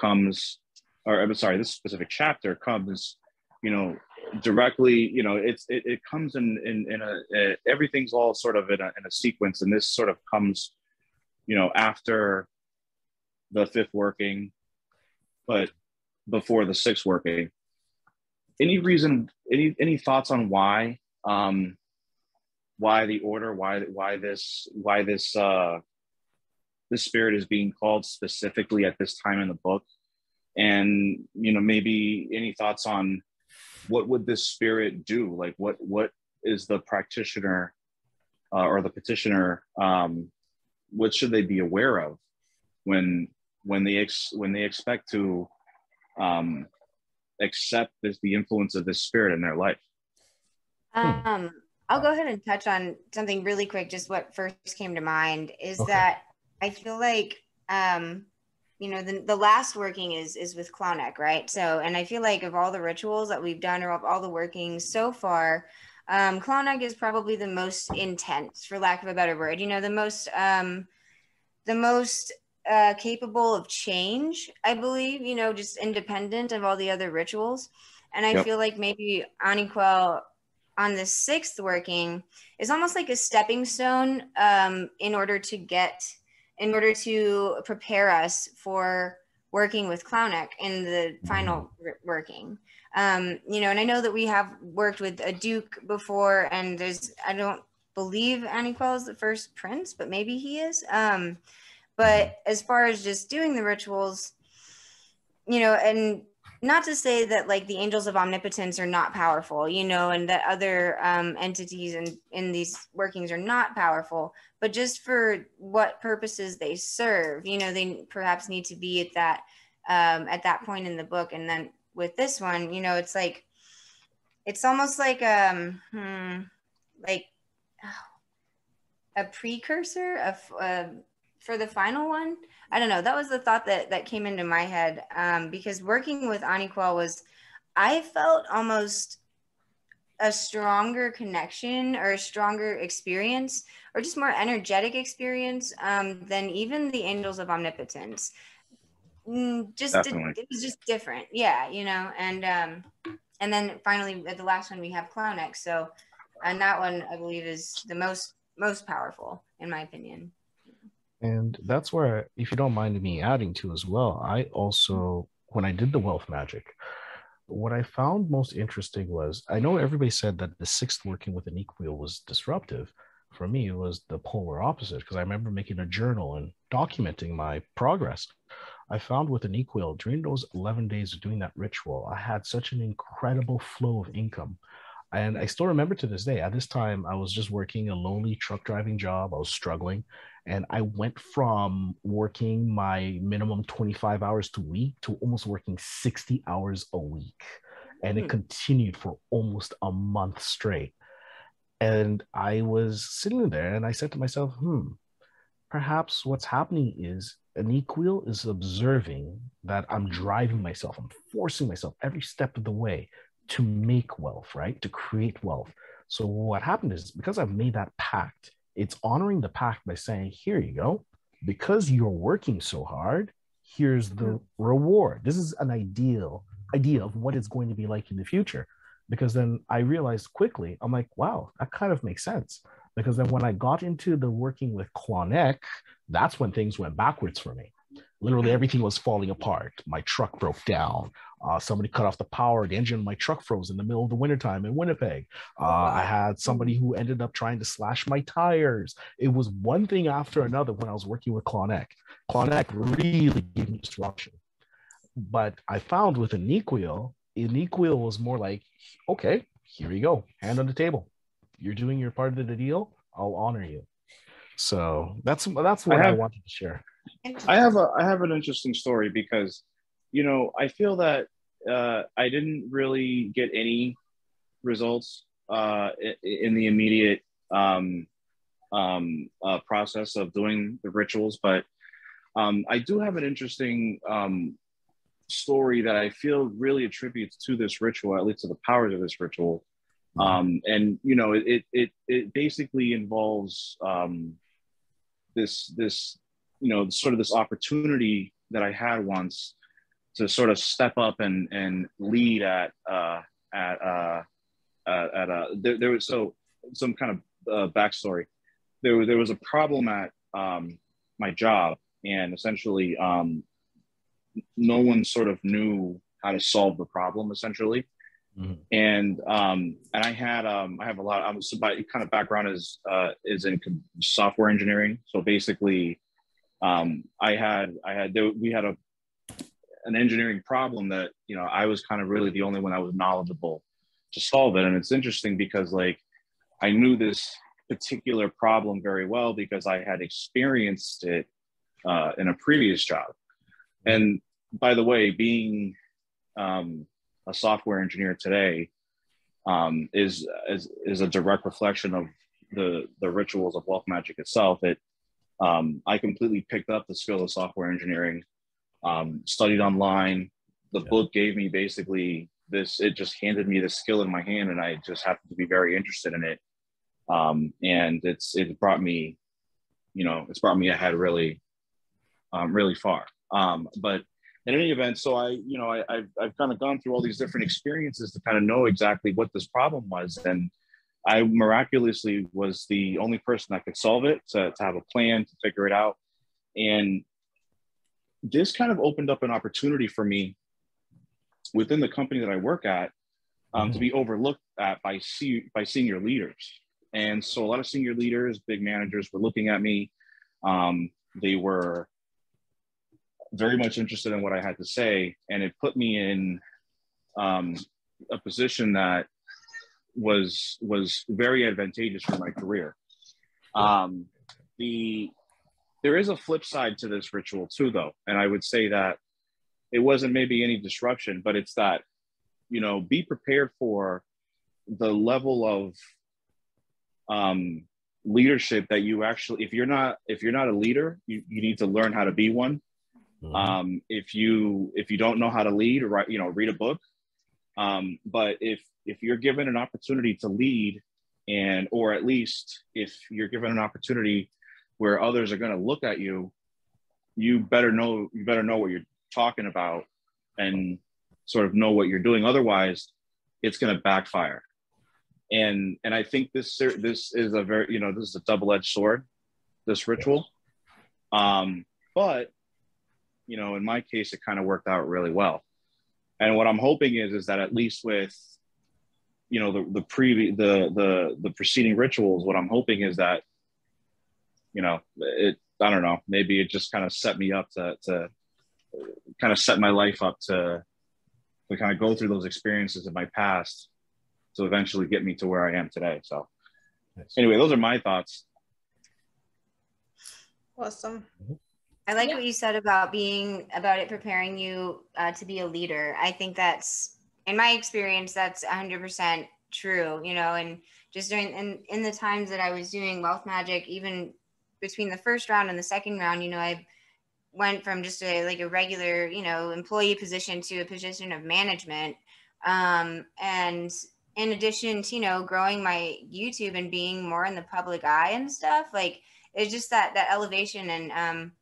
comes, or I'm sorry, this specific chapter comes, you know, directly. You know, it's it, it comes in in, in a, a everything's all sort of in a, in a sequence, and this sort of comes, you know, after the fifth working, but before the sixth working. Any reason? Any any thoughts on why? Um, why the order? Why why this? Why this? Uh, this spirit is being called specifically at this time in the book, and you know maybe any thoughts on what would this spirit do? Like what what is the practitioner uh, or the petitioner? Um, what should they be aware of when when they ex- when they expect to um, accept this, the influence of this spirit in their life. Hmm. Um, I'll go ahead and touch on something really quick. Just what first came to mind is okay. that I feel like, um, you know, the, the last working is is with Clauneck, right? So, and I feel like of all the rituals that we've done or of all the workings so far, um, Clauneck is probably the most intense, for lack of a better word. You know, the most um, the most uh, capable of change, I believe. You know, just independent of all the other rituals. And I yep. feel like maybe Aniquel on the sixth working is almost like a stepping stone um, in order to get in order to prepare us for working with Clauneck in the final mm-hmm. working. Um, you know, and I know that we have worked with a Duke before, and there's I don't believe Aniquel is the first prince, but maybe he is. Um, but as far as just doing the rituals, you know, and not to say that like the angels of omnipotence are not powerful you know and that other um, entities and in, in these workings are not powerful but just for what purposes they serve you know they perhaps need to be at that um, at that point in the book. And then with this one you know it's like it's almost like um hmm, like oh, a precursor of uh, for the final one I don't know. That was the thought that that came into my head um, because working with Aniquel was, I felt almost a stronger connection or a stronger experience or just more energetic experience um, than even the angels of omnipotence. Mm, just Definitely. it was just different, yeah, you know. And um, and then finally at the last one we have Clauneck. So, and that one I believe is the most most powerful in my opinion. And that's where, if you don't mind me adding to as well, I mm. also, when I did the wealth magic, what I found most interesting was I know everybody said that the sixth working with Aniquel was disruptive. For me, it was the polar opposite because I remember making a journal and documenting my progress. I found with Aniquel during those 11 days of doing that ritual, I had such an incredible flow of income. And I still remember to this day, at this time, I was just working a lonely truck driving job. I was struggling. And I went from working my minimum 25 hours to week to almost working 60 hours a week. And it hmm. continued for almost a month straight. And I was sitting there and I said to myself, hmm, perhaps what's happening is Aniquel is observing that I'm driving myself, I'm forcing myself every step of the way to make wealth, right? To create wealth. So what happened is because I've made that pact, it's honoring the pact by saying, here you go. Because you're working so hard, here's the mm-hmm. reward. This is an ideal idea of what it's going to be like in the future. Because then I realized quickly, I'm like, wow, that kind of makes sense. Because then when I got into the working with Clauneck, that's when things went backwards for me. Literally everything was falling apart. My truck broke down. Uh, somebody cut off the power. The engine of my truck froze in the middle of the wintertime in Winnipeg. Uh, I had somebody who ended up trying to slash my tires. It was one thing after another when I was working with Clauneck. Clauneck really gave me disruption. But I found with Aniquel, Aniquel was more like, okay, here you go, hand on the table. You're doing your part of the deal. I'll honor you. So that's that's what I, have, I wanted to share. I have a I have an interesting story because you know, I feel that uh, I didn't really get any results uh, in the immediate um, um, uh, process of doing the rituals, but um, I do have an interesting um, story that I feel really attributes to this ritual, at least to the powers of this ritual. Mm-hmm. Um, and you know, it it it basically involves um, this this you know sort of this opportunity that I had once to sort of step up and and lead at uh, at uh, at, at uh, there, there was so some kind of uh, backstory. There was there was a problem at um, my job, and essentially, um, no one sort of knew how to solve the problem. Essentially, mm-hmm. and um, and I had um, I have a lot. I'm so my kind of background is uh, is in software engineering. So basically, um, I had I had we had a an engineering problem that you know I was kind of really the only one that was knowledgeable to solve it. And it's interesting because like I knew this particular problem very well because I had experienced it uh, in a previous job. And by the way, being um, a software engineer today, um, is, is is a direct reflection of the the rituals of wealth magic itself. It um, I completely picked up the skill of software engineering, um, studied online. The yeah. book gave me basically this. It just handed me the skill in my hand, and I just happened to be very interested in it. Um, and it's it brought me, you know, it's brought me ahead really, um, really far. Um, but in any event, so I, you know, I, I've, I've kind of gone through all these different experiences to kind of know exactly what this problem was. And I miraculously was the only person that could solve it, to, to have a plan, to figure it out. And this kind of opened up an opportunity for me within the company that I work at um, mm-hmm. to be overlooked at by, se- by senior leaders. And so a lot of senior leaders, big managers were looking at me. Um, they were very much interested in what I had to say, and it put me in um, a position that was was very advantageous for my career. Um, the there is a flip side to this ritual too, though, and I would say that it wasn't maybe any disruption, but it's that you know be prepared for the level of um, leadership that you actually if you're not if you're not a leader you, you need to learn how to be one Mm-hmm. Um, if you if you don't know how to lead, write you know read a book. Um, but if if you're given an opportunity to lead, and or at least if you're given an opportunity where others are going to look at you, you better know you better know what you're talking about and sort of know what you're doing. Otherwise, it's going to backfire. And and I think this this is a very you know this is a double edged sword, this ritual. Um, but you know, in my case, it kind of worked out really well. And what I'm hoping is, is that at least with, you know, the the pre the the the preceding rituals, what I'm hoping is that, you know, it I don't know, maybe it just kind of set me up to to kind of set my life up to to kind of go through those experiences in my past to eventually get me to where I am today. So anyway, those are my thoughts. Awesome. Mm-hmm. I like yeah. what you said about being about it preparing you uh, to be a leader. I think that's in my experience that's 100% true, you know, and just during in in the times that I was doing wealth magic even between the first round and the second round, you know, I went from just a like a regular, you know, employee position to a position of management. Um, and in addition to, you know, growing my YouTube and being more in the public eye and stuff, like it's just that that elevation and um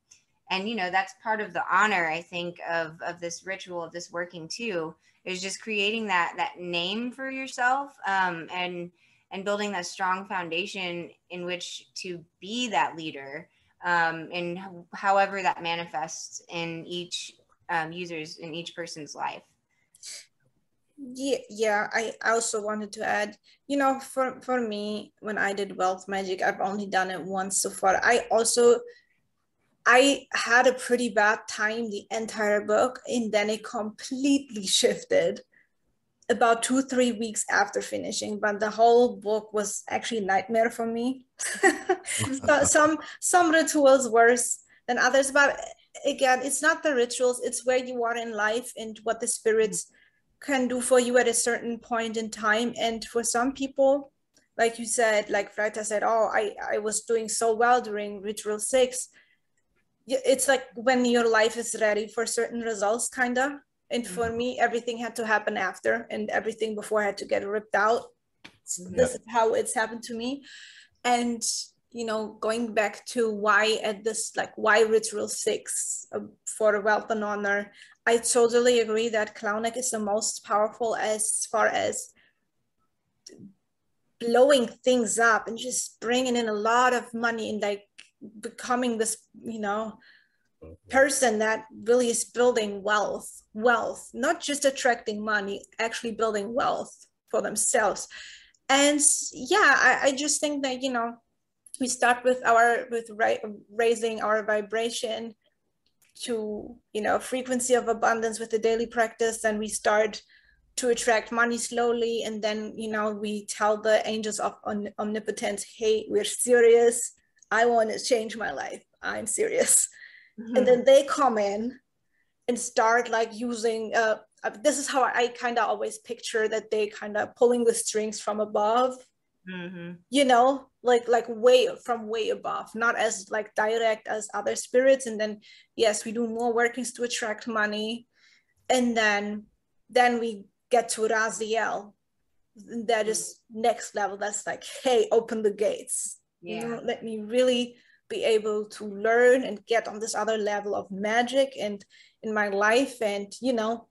and you know that's part of the honor i think of of this ritual of this working too is just creating that that name for yourself um, and and building that strong foundation in which to be that leader um, and however that manifests in each um, users in each person's life. Yeah yeah i also wanted to add you know for for me when i did wealth magic i've only done it once so far. I also I had a pretty bad time the entire book, and then it completely shifted about two, three weeks after finishing. But the whole book was actually nightmare for me. so, some some rituals worse than others, but again, it's not the rituals; it's where you are in life and what the spirits can do for you at a certain point in time. And for some people, like you said, like Frater said, oh, I, I was doing so well during ritual six it's like when your life is ready for certain results kind of and mm-hmm. for me everything had to happen after and everything before had to get ripped out so yeah. this is how it's happened to me and you know going back to why at this like why ritual six uh, for wealth and honor i totally agree that Clauneck is the most powerful as far as blowing things up and just bringing in a lot of money and like becoming this you know person that really is building wealth wealth not just attracting money actually building wealth for themselves. And yeah i, I just think that you know we start with our with ra- raising our vibration to you know frequency of abundance with the daily practice and we start to attract money slowly and then you know we tell the angels of omnipotence hey we're serious I want to change my life. I'm serious. Mm-hmm. And then they come in and start like using uh, uh, this is how I kind of always picture that they kind of pulling the strings from above. Mm-hmm. You know, like like way from way above, not as like direct as other spirits. And then yes, we do more workings to attract money, and then then we get to Raziel. That is next level. That's like, hey, open the gates. Yeah. You know, let me really be able to learn and get on this other level of magic and in my life and you know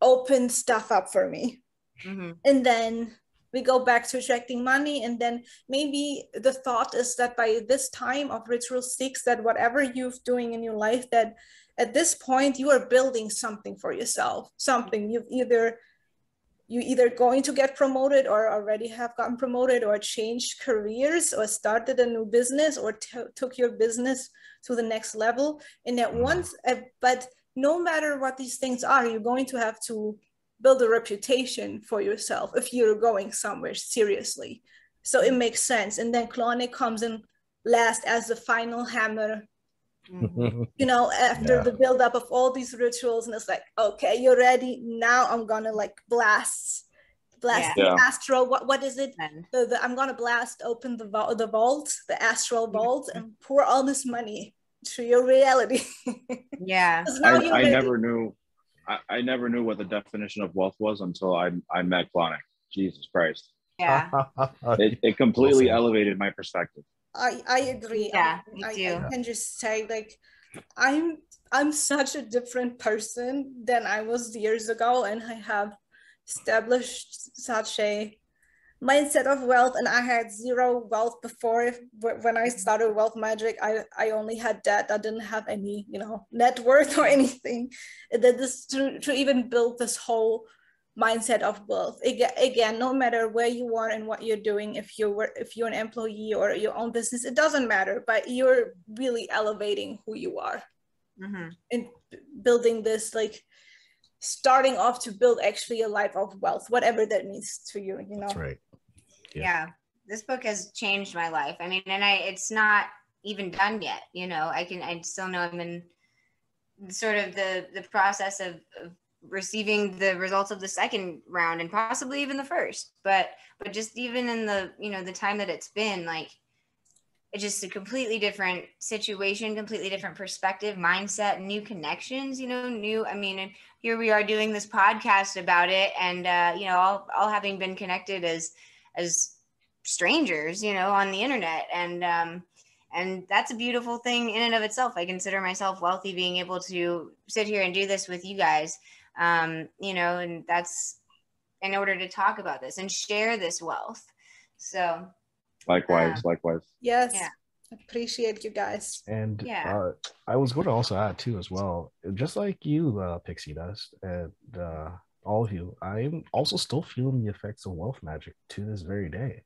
open stuff up for me. Mm-hmm. And then we go back to attracting money. And then maybe the thought is that by this time of ritual six, that whatever you're doing in your life, that at this point you are building something for yourself, something you've either you either going to get promoted or already have gotten promoted or changed careers or started a new business or t- took your business to the next level and at mm-hmm. once uh, but no matter what these things are, you're going to have to build a reputation for yourself if you're going somewhere seriously. So it makes sense. And then Clauneck comes in last as the final hammer. Mm-hmm. you know, after yeah. the buildup of all these rituals, and it's like, okay, you're ready. Now I'm gonna like blast, blast yeah. the yeah. astral. What what is it? The, the, I'm gonna blast open the vault, the vault, the astral mm-hmm. vault, and pour all this money to your reality. yeah. I, I never knew I, I, never knew what the definition of wealth was until I I met Clauneck. Jesus Christ. Yeah. it, it completely awesome. elevated my perspective. I, I agree. Yeah, I, I, I can just say like I'm I'm such a different person than I was years ago and I have established such a mindset of wealth and i had zero wealth before. When i started wealth magic i i only had debt. I didn't have any you know net worth or anything. That this to, to even build this whole mindset of wealth again, again no matter where you are and what you're doing if you're if you're an employee or your own business it doesn't matter but you're really elevating who you are. Mm-hmm. and building this like starting off to build actually a life of wealth whatever that means to you you know? That's right. Yeah. yeah. This book has changed my life. I mean and i it's not even done yet you know? I can i still know i'm in sort of the the process of, of receiving the results of the second round and possibly even the first but but just even in the you know the time that it's been like it's just a completely different situation completely different perspective mindset new connections you know new i mean and here we are doing this podcast about it and uh you know all, all having been connected as as strangers, you know, on the internet. And um, and that's a beautiful thing in and of itself. I consider myself wealthy being able to sit here and do this with you guys. Um, you know, and that's in order to talk about this and share this wealth. So likewise, uh, likewise. Yes. Yeah. Appreciate you guys. And yeah. Uh, I was going to also add too as well, just like you, uh, Pixie Dust, and uh, all of you, I'm also still feeling the effects of wealth magic to this very day.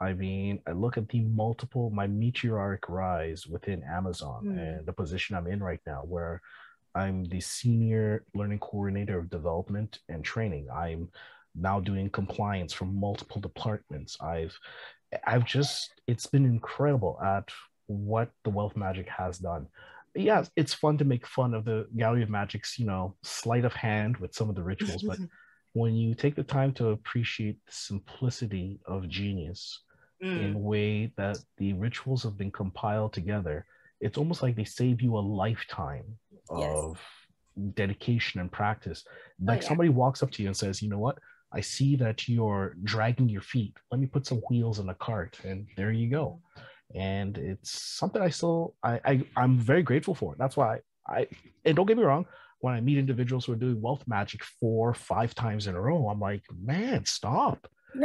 I mean, I look at the multiple, my meteoric rise within Amazon mm. and the position I'm in right now, where I'm the senior learning coordinator of development and training. I'm now doing compliance for multiple departments. I've, I've just, it's been incredible at what the wealth magic has done yeah, it's fun to make fun of the Gallery of Magic's, you know, sleight of hand with some of the rituals, but when you take the time to appreciate the simplicity of genius mm. in a way that the rituals have been compiled together, it's almost like they save you a lifetime yes. of dedication and practice. Oh, like oh, yeah. somebody walks up to you and says, you know what? I see that you're dragging your feet. Let me put some wheels in a cart, and there you go and it's something I still I, I I'm very grateful for. That's why I and don't get me wrong, when I meet individuals who are doing wealth magic four five times in a row, I'm like, man, stop.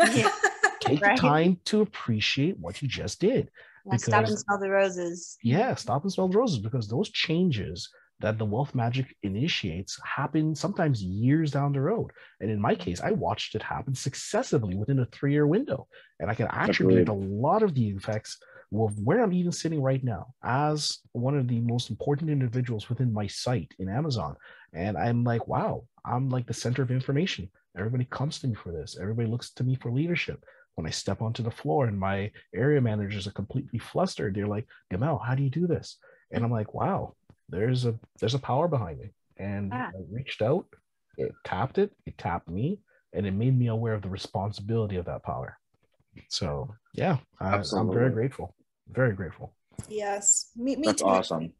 Take right. the time to appreciate what you just did. Yeah, because, stop and smell the roses. Yeah, stop and smell the roses because those changes that the wealth magic initiates happen sometimes years down the road. And in my case, I watched it happen successively within a three year window. And I can attribute a lot of the effects of where I'm even sitting right now as one of the most important individuals within my site in Amazon. And I'm like, wow, I'm like the center of information. Everybody comes to me for this. Everybody looks to me for leadership. When I step onto the floor and my area managers are completely flustered, they're like, Gamel, how do you do this? And I'm like, wow, there's a there's a power behind me. And ah. I reached out it tapped it, it tapped me, and it made me aware of the responsibility of that power. So yeah, I, am very grateful. Very grateful. Yes, me, me That's too. awesome.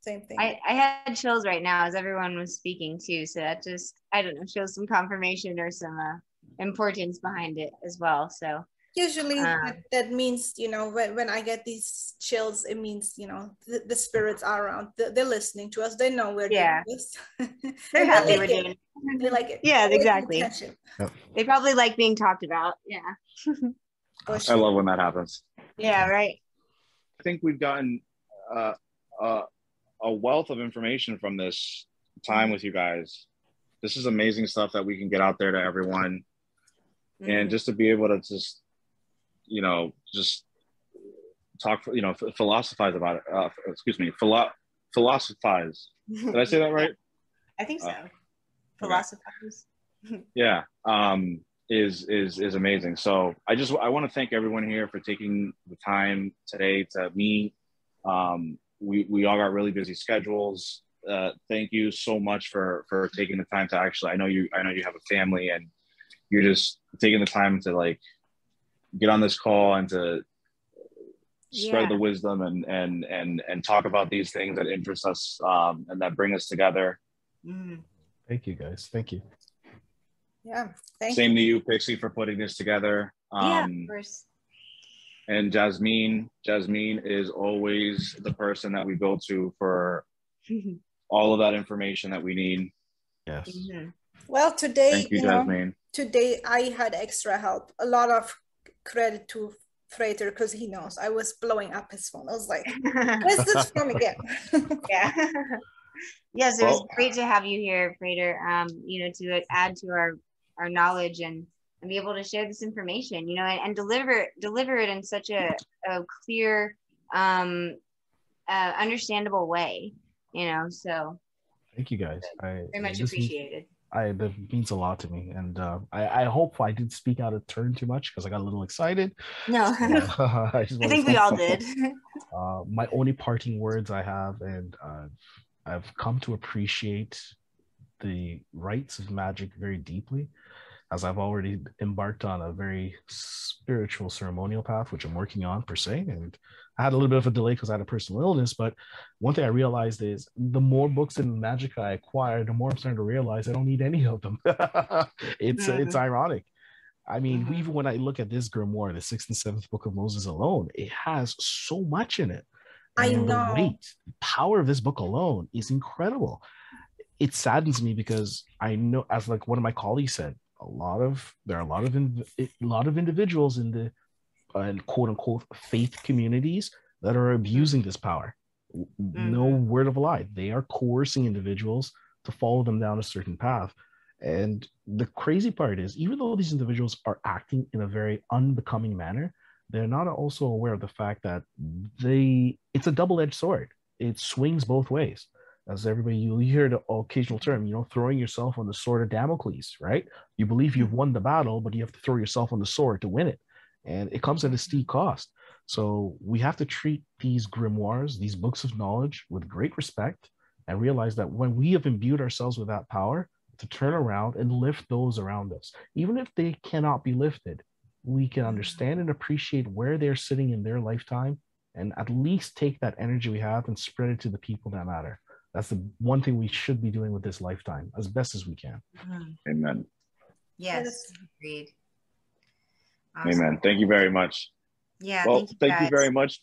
Same thing. I, I had chills right now as everyone was speaking too. So that just, I don't know, shows some confirmation or some uh, importance behind it as well. So Usually um, that, that means, you know, when, when I get these chills, it means, you know, the, the spirits are around. They're, they're listening to us. They know we're Yeah. doing this. they're happy they we're like it. doing They like it. Yeah, They exactly. attention. They probably like being talked about. Yeah. I love when that happens. Yeah, right. I think we've gotten uh, uh, a wealth of information from this time with you guys. This is amazing stuff that we can get out there to everyone, and just to be able to just, you know, just talk, you know, philosophize about it. Uh, excuse me, philo- philosophize. Did I say that right? I think so. Uh, Philosophize. yeah um is is is amazing so i just i want to thank everyone here for taking the time today to meet um we we all got really busy schedules uh thank you so much for for taking the time to actually i know you i know you have a family and you're just taking the time to like get on this call and to spread Yeah. the wisdom and and and and talk about these things that interest us um and that bring us together Mhm. Thank you guys. Thank you. Yeah. Thank same you. to you pixie for putting this together yeah, um of course. and Jasmine. Jasmine is always the person that we go to for all of that information that we need. Yes. Mhm. Well, today, Thank you, you know, Jasmine. today I had extra help. A lot of credit to Frater because he knows I was blowing up his phone. I was like, where's this from again? yeah. yes, it was Well- great to have you here, Frater. Um, you know, to add to our our knowledge and and be able to share this information, you know, and, and deliver deliver it in such a, a clear, um, uh, understandable way, you know. So Thank you guys. I very much this means- appreciated. I that means a lot to me, and uh, I I hope I didn't speak out of turn too much because I got a little excited. No, Uh, I, I think we all did. Uh, my only parting words I have, and uh, I've come to appreciate the rites of magic very deeply, as I've already embarked on a very spiritual ceremonial path, which I'm working on per se. And I had a little bit of a delay because I had a personal illness. But one thing I realized is the more books in magic I acquire, the more I'm starting to realize I don't need any of them. it's it's ironic. I mean, Mhm. even when I look at this grimoire, the sixth and seventh book of Moses alone, it has so much in it. I And know. The weight, the power of this book alone is incredible. It saddens me because I know, as like one of my colleagues said, a lot of there are a lot of in, a lot of individuals in the uh, quote unquote faith communities that are abusing this power. No word of a lie. They are coercing individuals to follow them down a certain path. And the crazy part is, even though these individuals are acting in a very unbecoming manner, they're not also aware of the fact that they it's a double-edged sword. It swings both ways. As everybody, you hear the occasional mm-hmm. term, you know, throwing yourself on the sword of Damocles, right? You believe you've mm-hmm. won the battle, but you have to throw yourself on the sword to win it. And it comes at a steep mm-hmm. cost. So we have to treat these grimoires, these books of knowledge, with great respect and realize that when we have imbued ourselves with that power to turn around and lift those around us, even if they cannot be lifted, we can understand and appreciate where they're sitting in their lifetime and at least take that energy we have and spread it to the people that matter. That's the one thing we should be doing with this lifetime as best as we can. Mhm. Amen. Yes, agreed. Awesome. Amen. Thank you very much. Yeah, well, thank you, thank you very much.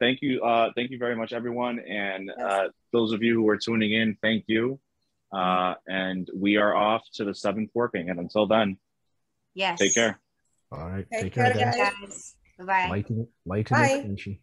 Thank you. Uh, thank you very much, everyone. And uh, those of you who are tuning in, thank you. Uh, and we are off to the seventh working. And until then, Yes. take care. All right. Take Take care, care, guys. guys. Guys. Bye bye. Light and, light Bye. extension.